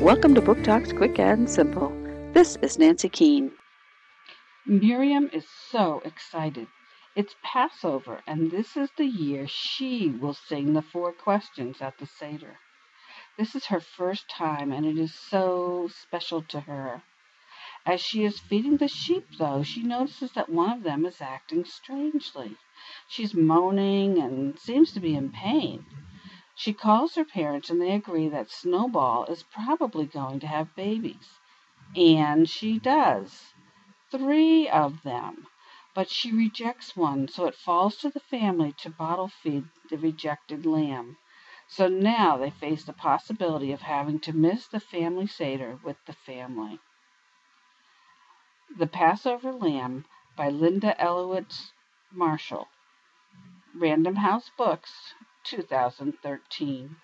Welcome to Book Talks Quick and Simple. This is Nancy Keane. Miriam is so excited. It's Passover, and this is the year she will sing the four questions at the Seder. This is her first time, and it is so special to her. As she is feeding the sheep, though, she notices that one of them is acting strangely. She's moaning and seems to be in pain. She calls her parents and they agree that Snowball is probably going to have babies. And she does. Three of them. But she rejects one, so it falls to the family to bottle feed the rejected lamb. So now they face the possibility of having to miss the family Seder with the family. The Passover Lamb by Linda Elovitz Marshall. Random House Books, 2013.